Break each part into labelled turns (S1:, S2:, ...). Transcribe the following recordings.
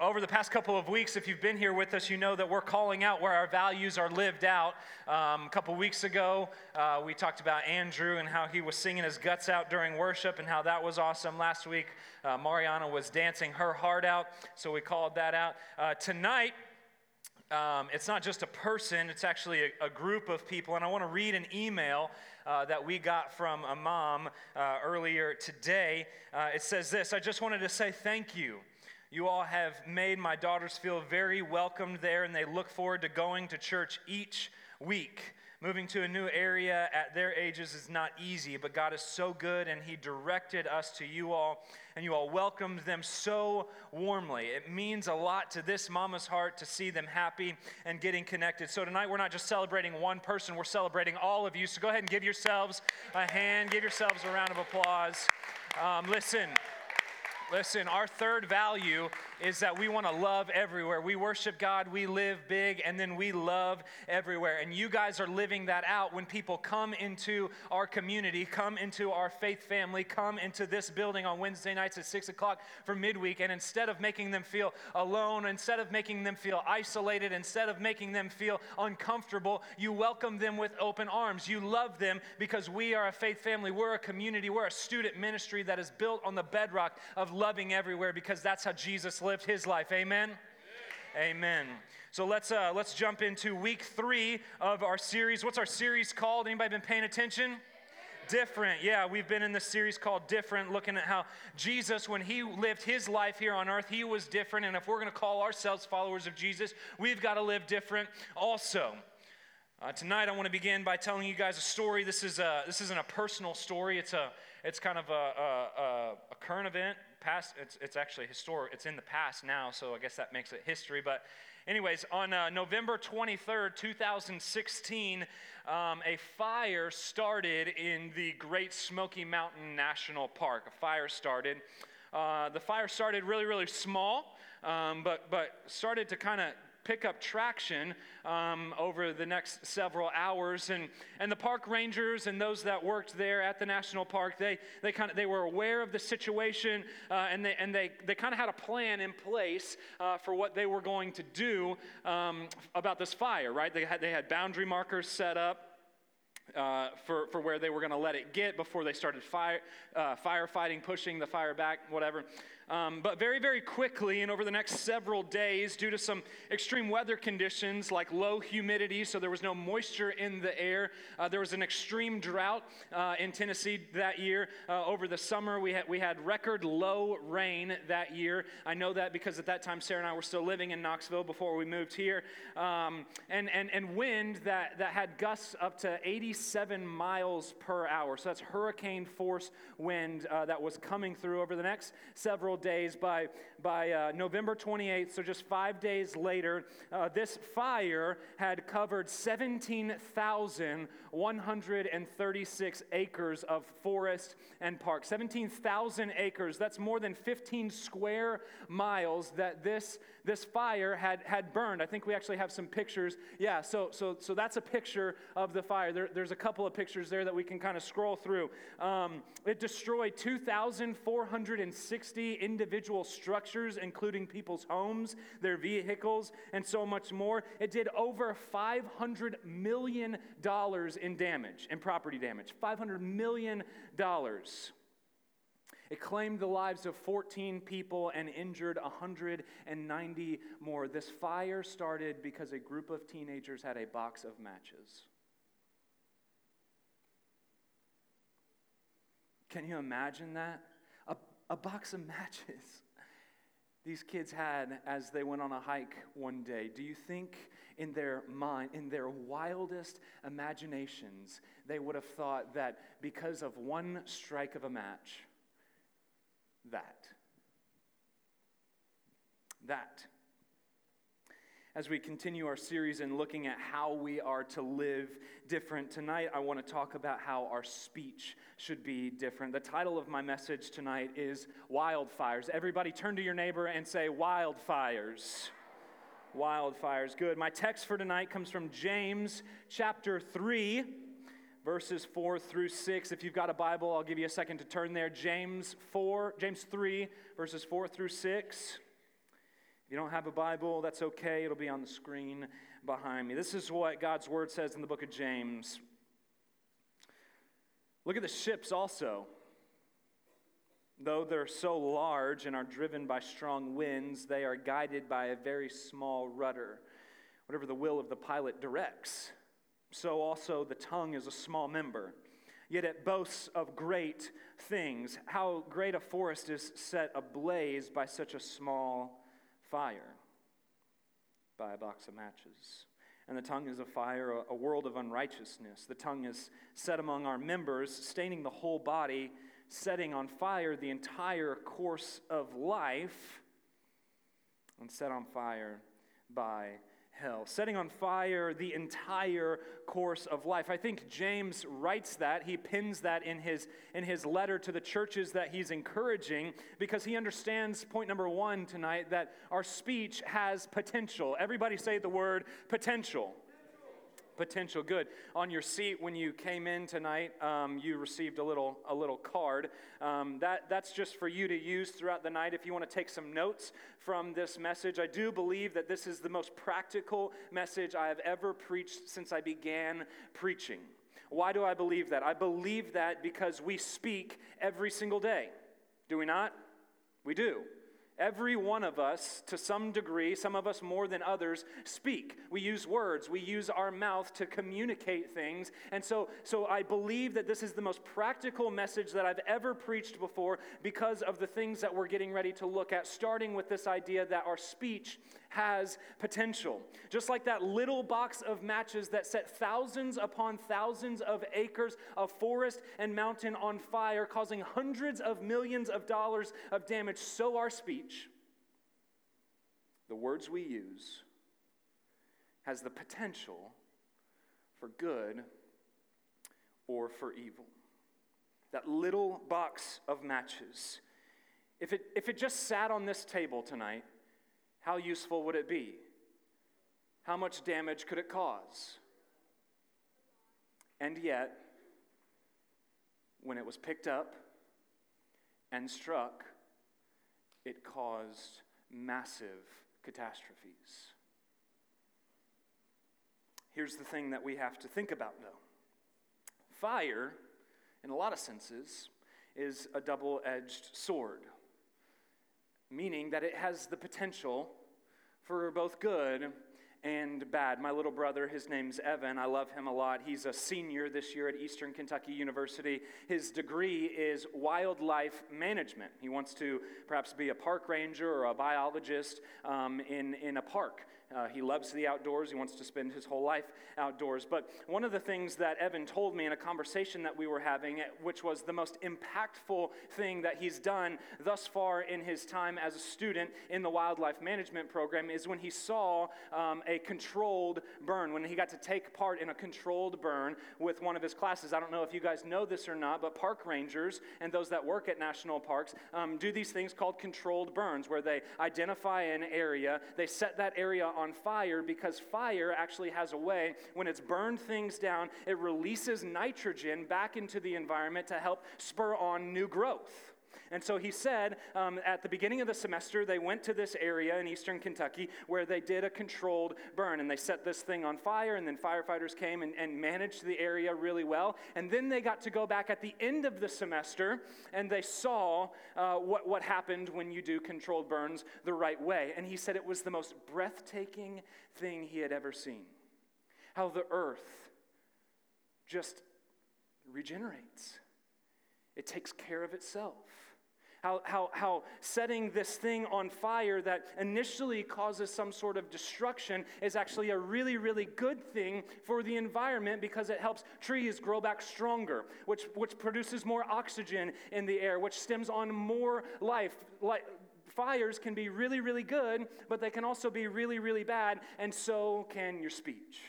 S1: over the past couple of weeks, if you've been here with us, you know that we're calling out where our values are lived out. Um, a couple weeks ago, uh, we talked about Andrew and how he was singing his guts out during worship and how that was awesome. Last week, uh, Mariana was dancing her heart out, so we called that out. Uh, tonight, um, it's not just a person, it's actually a, a, group of people. And I want to read an email uh, that we got from a mom uh, earlier today. Uh, it says this I just wanted to say thank you. You all have made my daughters feel very welcomed there, and they look forward to going to church each week. Moving to a new area at their ages is not easy, but God is so good, and He directed us to you all, and you all welcomed them so warmly. It means a lot to this mama's heart to see them happy and getting connected. So tonight, we're not just celebrating one person, we're celebrating all of you. So go ahead and give yourselves a hand, give yourselves a round of applause. Um, listen. Listen, our third value is that we want to love everywhere. We worship God, we live big, and then we love everywhere. And you guys are living that out when people come into our community, come into our faith family, come into this building on Wednesday nights at 6 o'clock for midweek. And instead of making them feel alone, instead of making them feel isolated, instead of making them feel uncomfortable, you welcome them with open arms. You love them because we are a faith family. We're a community. We're a student ministry that is built on the bedrock of loving everywhere because that's how Jesus lived his life. Amen? Amen. So let's, uh, let's jump into week three of our series. What's our series called? Anybody been paying attention? Different. Yeah, we've been in this series called Different, looking at how Jesus, when he lived his life here on earth, he was different. And if we're going to call ourselves followers of Jesus, we've got to live different also. Uh, tonight, I want to begin by telling you guys a story. This, is a, this isn't a personal story, it's, a, it's kind of a, a, a current event past, it's, it's actually historic, it's in the past now, so I guess that makes it history. But, anyways, on uh, November 23rd, 2016, um, a fire started in the Great Smoky Mountain National Park. A fire started. Uh, the fire started really, really small, um, but, but started to kind of pick up traction um, over the next several hours. And, and the park rangers and those that worked there at the national park, they, they, kind of, they were aware of the situation uh, and, they, and they, they kind of had a plan in place uh, for what they were going to do um, about this fire, right? They had, they had boundary markers set up. Uh, for, for where they were going to let it get before they started fire, uh, firefighting, pushing the fire back, whatever. Um, but very, very quickly, and over the next several days, due to some extreme weather conditions like low humidity, so there was no moisture in the air, uh, there was an extreme drought uh, in Tennessee that year. Uh, over the summer, we had, we had record low rain that year. I know that because at that time, Sarah and I were still living in Knoxville before we moved here. Um, and, and, and wind that, that had gusts up to 87 miles per hour. So that's hurricane force wind uh, that was coming through over the next several several days. By, by uh, November 28th, so just five days later, uh, this fire had covered 17,136 acres of forest and park. 17,000 acres, that's more than 15 square miles that this, this fire had, had burned. I think we actually have some pictures. Yeah, so, so, so that's a picture of the fire. There, there's a couple of pictures there that we can kind of scroll through. Um, it destroyed 2,460 individual structures, including people's homes, their vehicles, and so much more. It did over $500 million in damage, in property damage. $500 million. It claimed the lives of 14 people and injured 190 more. This fire started because a group of teenagers had a box of matches. Can you imagine that? A box of matches these kids had as they went on a hike one day. Do you think in their mind, in their wildest imaginations, they would have thought that because of one strike of a match, that, that as we continue our series and looking at how we are to live different, tonight I want to talk about how our speech should be different. The title of my message tonight is Wildfires. Everybody turn to your neighbor and say, Wildfires. Wildfires. Good. My text for tonight comes from James chapter 3 verses 4 through 6. If you've got a Bible, I'll give you a second to turn there. James 4, James 3, verses 4 through 6. If you don't have a Bible, that's okay. It'll be on the screen behind me. This is what God's word says in the book of James. Look at the ships also. Though they're so large and are driven by strong winds, they are guided by a very small rudder, whatever the will of the pilot directs. So also the tongue is a small member, yet it boasts of great things. How great a forest is set ablaze by such a small fire, by a box of matches. And the tongue is a fire, a world of unrighteousness. The tongue is set among our members, staining the whole body setting on fire the entire course of life and set on fire by hell. Setting on fire the entire course of life. I think James writes that, he pins that in his, in his letter to the churches that he's encouraging because he understands, point number one tonight, that our speech has potential. Everybody say the word potential potential good. On your seat when you came in tonight, um, you received a little, a little card. Um, that, that's just for you to use throughout the night if you want to take some notes from this message. I do believe that this is the most practical message I have ever preached since I began preaching. Why do I believe that? I believe that because we speak every single day. Do we not? We do. Every one of us, to some degree, some of us more than others, speak. We use words. We use our mouth to communicate things. And so, so I believe that this is the most practical message that I've ever preached before because of the things that we're getting ready to look at, starting with this idea that our speech has potential. Just like that little box of matches that set thousands upon thousands of acres of forest and mountain on fire, causing hundreds of millions of dollars of damage, so our speech, the words we use, has the potential for good or for evil. That little box of matches. If it, if it just sat on this table tonight, how useful would it be? How much damage could it cause? And yet, when it was picked up and struck, it caused massive catastrophes. Here's the thing that we have to think about, though fire, in a lot of senses, is a double edged sword meaning that it has the potential for both good and bad. My little brother, his name's Evan. I love him a lot. He's a senior this year at Eastern Kentucky University. His degree is wildlife management. He wants to perhaps be a park ranger or a biologist um, in, in a park. Uh, he loves the outdoors. He wants to spend his whole life outdoors. But one of the things that Evan told me in a conversation that we were having, which was the most impactful thing that he's done thus far in his time as a student in the wildlife management program, is when he saw um, a controlled burn, when he got to take part in a controlled burn with one of his classes. I don't know if you guys know this or not, but park rangers and those that work at national parks um, do these things called controlled burns, where they identify an area, they set that area on fire because fire actually has a way, when it's burned things down, it releases nitrogen back into the environment to help spur on new growth. And so he said um, at the beginning of the semester, they went to this area in eastern Kentucky where they did a controlled burn and they set this thing on fire. And then firefighters came and, and managed the area really well. And then they got to go back at the end of the semester and they saw uh, what, what happened when you do controlled burns the right way. And he said it was the most breathtaking thing he had ever seen. How the earth just regenerates, it takes care of itself how, how, how setting this thing on fire that initially causes some sort of destruction is actually a really, really good thing for the environment because it helps trees grow back stronger, which, which produces more oxygen in the air, which stems on more life. Like, fires can be really, really good, but they can also be really, really bad, and so can your speech.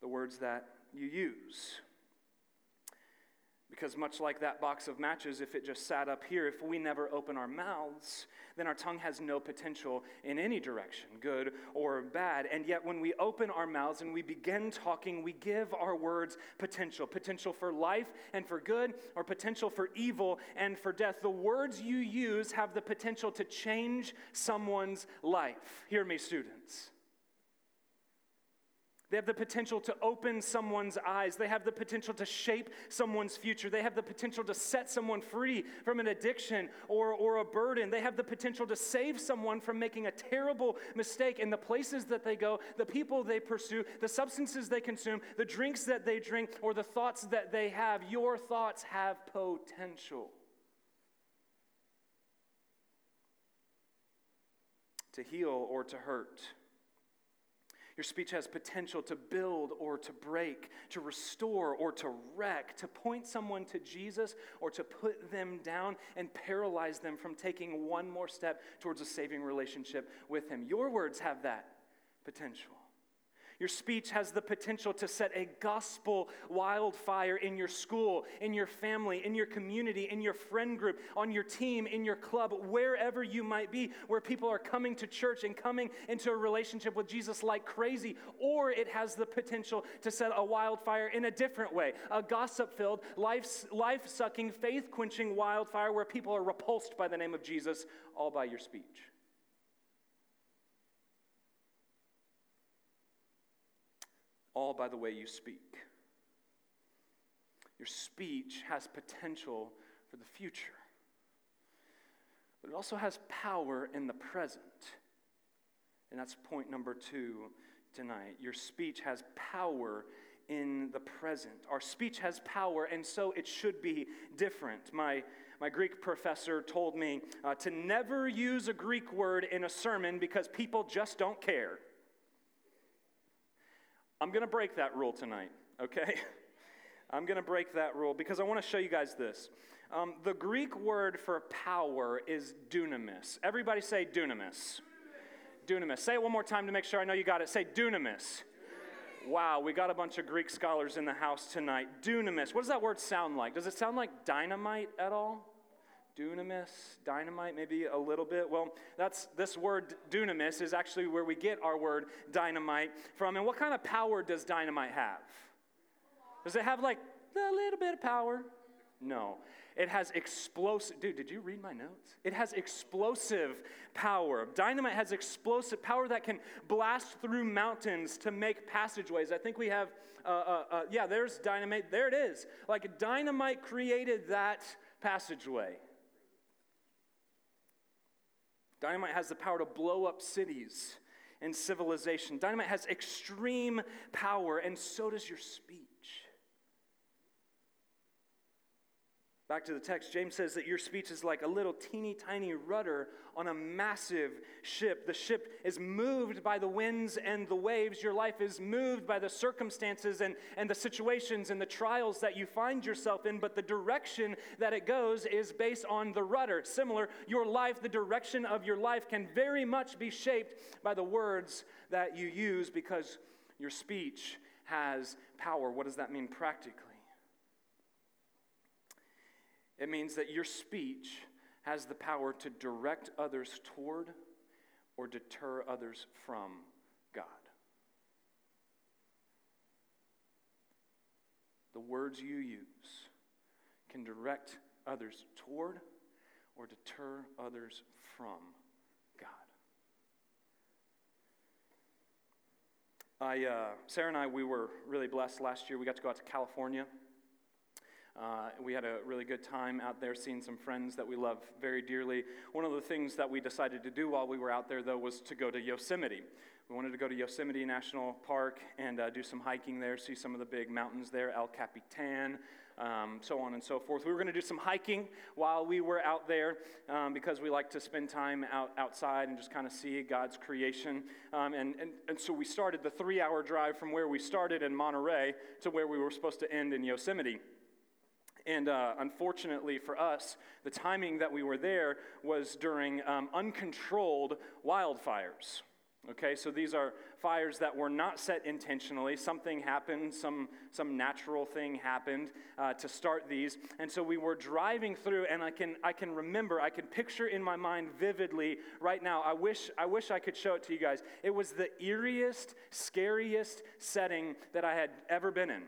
S1: The words that you use.
S2: Because, much like that box of matches, if it just sat up here, if we never open our mouths, then our tongue has no potential in any direction, good or bad. And yet, when we open our mouths and we begin talking, we give our words potential potential for life and for good, or potential for evil and for death. The words you use have the potential to change someone's life. Hear me, students. They have the potential to open someone's eyes. They have the potential to shape someone's future. They have the potential to set someone free from an addiction or, or a burden. They have the potential to save someone from making a terrible mistake in the places that they go, the people they pursue, the substances they consume, the drinks that they drink, or the thoughts that they have. Your thoughts have potential. To heal or to hurt. Your speech has potential to build or to break, to restore or to wreck, to point someone to Jesus or to put them down and paralyze them from taking one more step towards a saving relationship with Him. Your words have that potential. Your speech has the potential to set a gospel wildfire in your school, in your family, in your community, in your friend group, on your team, in your club, wherever you might be, where people are coming to church and coming into a relationship with Jesus like crazy. Or it has the potential to set a wildfire in a different way a gossip filled, life sucking, faith quenching wildfire where people are repulsed by the name of Jesus all by your speech. All by the way you speak. Your speech has potential for the future, but it also has power in the present. And that's point number two tonight. Your speech has power in the present. Our speech has power, and so it should be different. My, my Greek professor told me uh, to never use a Greek word in a sermon because people just don't care. I'm going to break that rule tonight, okay? I'm going to break that rule because I want to show you guys this. Um, the Greek word for power is dunamis. Everybody say dunamis. Dunamis. Say it one more time to make sure I know you got it. Say dunamis. Wow, we got a bunch of Greek scholars in the house tonight. Dunamis. What does that word sound like? Does it sound like dynamite at all? Dunamis, dynamite, maybe a little bit. Well, that's this word dunamis is actually where we get our word dynamite from. And what kind of power does dynamite have? Does it have like a little bit of power? No. It has explosive, dude, did you read my notes? It has explosive power. Dynamite has explosive power that can blast through mountains to make passageways. I think we have, uh, uh, uh, yeah, there's dynamite. There it is. Like dynamite created that passageway. Dynamite has the power to blow up cities and civilization. Dynamite has extreme power, and so does your speech. Back to the text, James says that your speech is like a little teeny tiny rudder on a massive ship. The ship is moved by the winds and the waves. Your life is moved by the circumstances and, and the situations and the trials that you find yourself in, but the direction that it goes is based on the rudder. Similar, your life, the direction of your life can very much be shaped by the words that you use because your speech has power. What does that mean practically? It means that your speech has the power to direct others toward or deter others from God. The words you use can direct others toward or deter others from God. I, uh, Sarah and I, we were really blessed last year. We got to go out to California. Uh, we had a really good time out there seeing some friends that we love very dearly. One of the things that we decided to do while we were out there, though, was to go to Yosemite. We wanted to go to Yosemite National Park and uh, do some hiking there, see some of the big mountains there, El Capitan, um, so on and so forth. We were going to do some hiking while we were out there um, because we like to spend time out, outside and just kind of see God's creation. Um, and, and, and so we started the three hour drive from where we started in Monterey to where we were supposed to end in Yosemite. And uh, unfortunately for us, the timing that we were there was during um, uncontrolled wildfires. Okay, so these are fires that were not set intentionally. Something happened, some, some natural thing happened uh, to start these. And so we were driving through, and I can, I can remember, I can picture in my mind vividly right now. I wish, I wish I could show it to you guys. It was the eeriest, scariest setting that I had ever been in.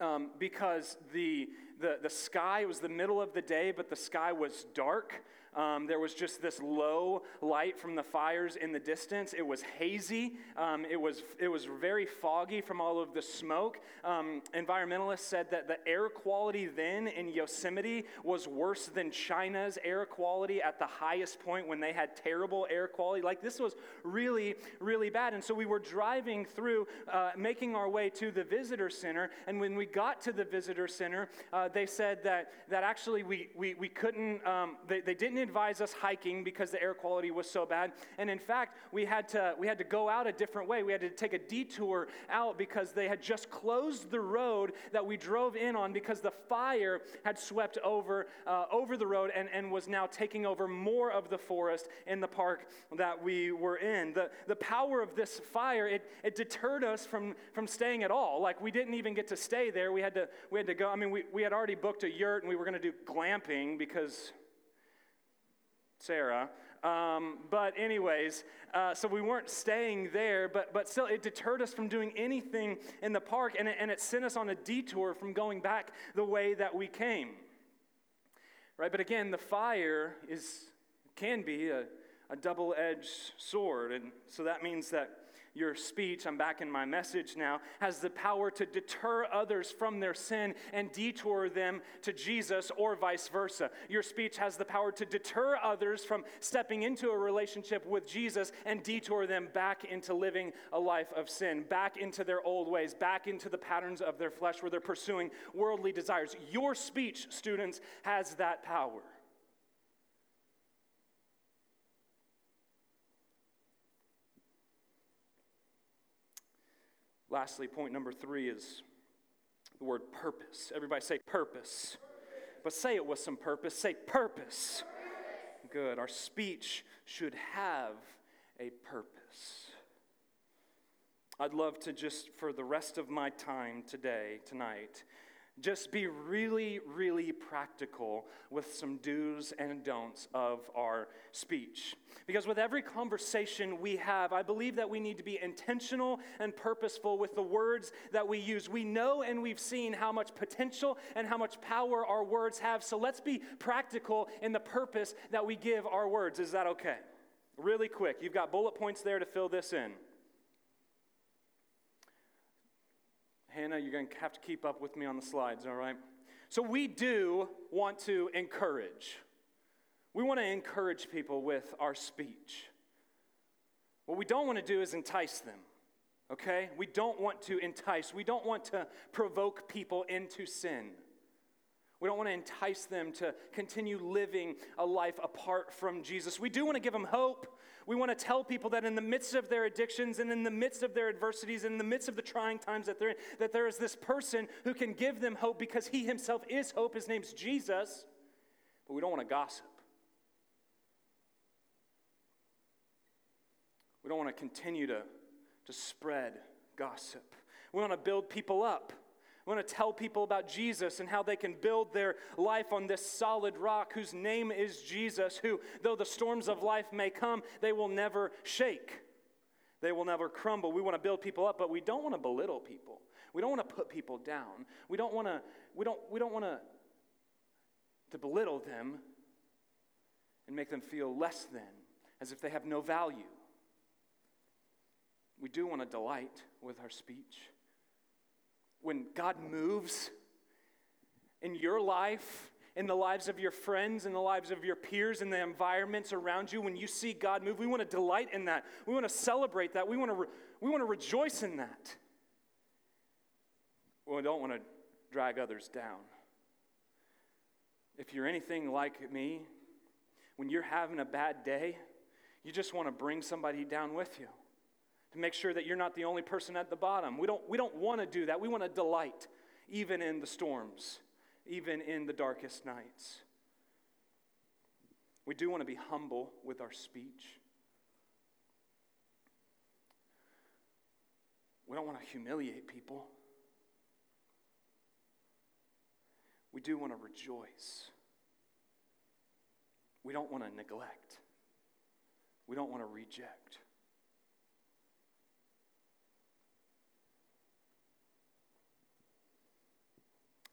S2: Um, because the, the, the sky was the middle of the day, but the sky was dark. Um, there was just this low light from the fires in the distance. It was hazy. Um, it, was, it was very foggy from all of the smoke. Um, environmentalists said that the air quality then in Yosemite was worse than China's air quality at the highest point when they had terrible air quality. Like this was really, really bad. And so we were driving through, uh, making our way to the visitor center. And when we got to the visitor center, uh, they said that, that actually we, we, we couldn't, um, they, they didn't advise us hiking because the air quality was so bad. And in fact, we had to, we had to go out a different way. We had to take a detour out because they had just closed the road that we drove in on because the fire had swept over, uh, over the road and, and was now taking over more of the forest in the park that we were in. The, the power of this fire, it, it deterred us from, from staying at all. Like we didn't even get to stay there. We had to, we had to go. I mean, we, we had already booked a yurt and we were going to do glamping because Sarah. Um, but, anyways, uh, so we weren't staying there, but, but still, it deterred us from doing anything in the park, and it, and it sent us on a detour from going back the way that we came. Right? But again, the fire is, can be a, a double edged sword. And so that means that your speech, I'm back in my message now, has the power to deter others from their sin and detour them to Jesus or vice versa. Your speech has the power to deter others from stepping into a relationship with Jesus and detour them back into living a life of sin, back into their old ways, back into the patterns of their flesh where they're pursuing worldly desires. Your speech, students, has that power. Lastly, point number three is the word purpose. Everybody say purpose. But say it with some purpose. Say purpose. Good. Our speech should have a purpose. I'd love to just, for the rest of my time today, tonight, just be really, really practical with some do's and don'ts of our speech. Because with every conversation we have, I believe that we need to be intentional and purposeful with the words that we use. We know and we've seen how much potential and how much power our words have, so let's be practical in the purpose that we give our words. Is that okay? Really quick, you've got bullet points there to fill this in. Hannah, you're going to have to keep up with me on the slides, all right? So, we do want to encourage. We want to encourage people with our speech. What we don't want to do is entice them, okay? We don't want to entice. We don't want to provoke people into sin. We don't want to entice them to continue living a life apart from Jesus. We do want to give them hope. We want to tell people that in the midst of their addictions and in the midst of their adversities and in the midst of the trying times that they're in, that there is this person who can give them hope because he himself is hope. His name's Jesus. But we don't want to gossip. We don't want to continue to, to spread gossip. We want to build people up. We want to tell people about Jesus and how they can build their life on this solid rock whose name is Jesus, who, though the storms of life may come, they will never shake. They will never crumble. We want to build people up, but we don't want to belittle people. We don't want to put people down. We don't want to, we don't, we don't want to, to belittle them and make them feel less than, as if they have no value. We do want to delight with our speech when God moves in your life, in the lives of your friends, in the lives of your peers, in the environments around you, when you see God move, we want to delight in that. We want to celebrate that. We want to, re- we want to rejoice in that. We don't want to drag others down. If you're anything like me, when you're having a bad day, you just want to bring somebody down with you to make sure that you're not the only person at the bottom. We don't, we don't want to do that. We want to delight even in the storms, even in the darkest nights. We do want to be humble with our speech. We don't want to humiliate people. We do want to rejoice. We don't want to neglect. We don't want to reject.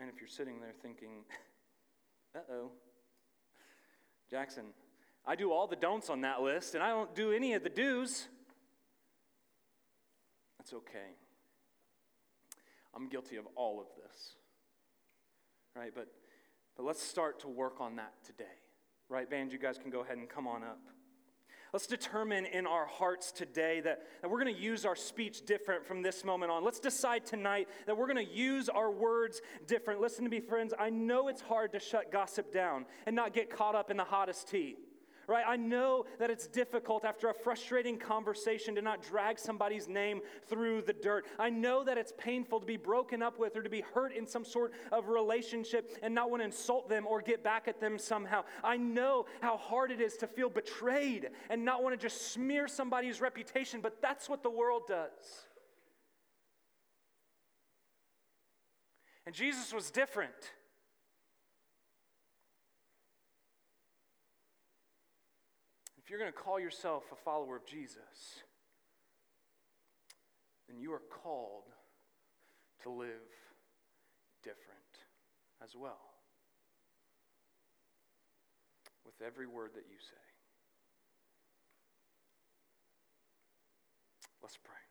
S2: And if you're sitting there thinking, uh oh, Jackson, I do all the don'ts on that list and I don't do any of the do's, that's okay. I'm guilty of all of this. Right? But, but let's start to work on that today. Right, band, you guys can go ahead and come on up. Let's determine in our hearts today that, that we're going to use our speech different from this moment on. Let's decide tonight that we're going to use our words different. Listen to me, friends. I know it's hard to shut gossip down and not get caught up in the hottest tea right? I know that it's difficult after a frustrating conversation to not drag somebody's name through the dirt. I know that it's painful to be broken up with or to be hurt in some sort of relationship and not want to insult them or get back at them somehow. I know how hard it is to feel betrayed and not want to just smear somebody's reputation, but that's what the world does. And Jesus was different. If you're going to call yourself a follower of Jesus, then you are called to live different as well. With every word that you say. Let's pray.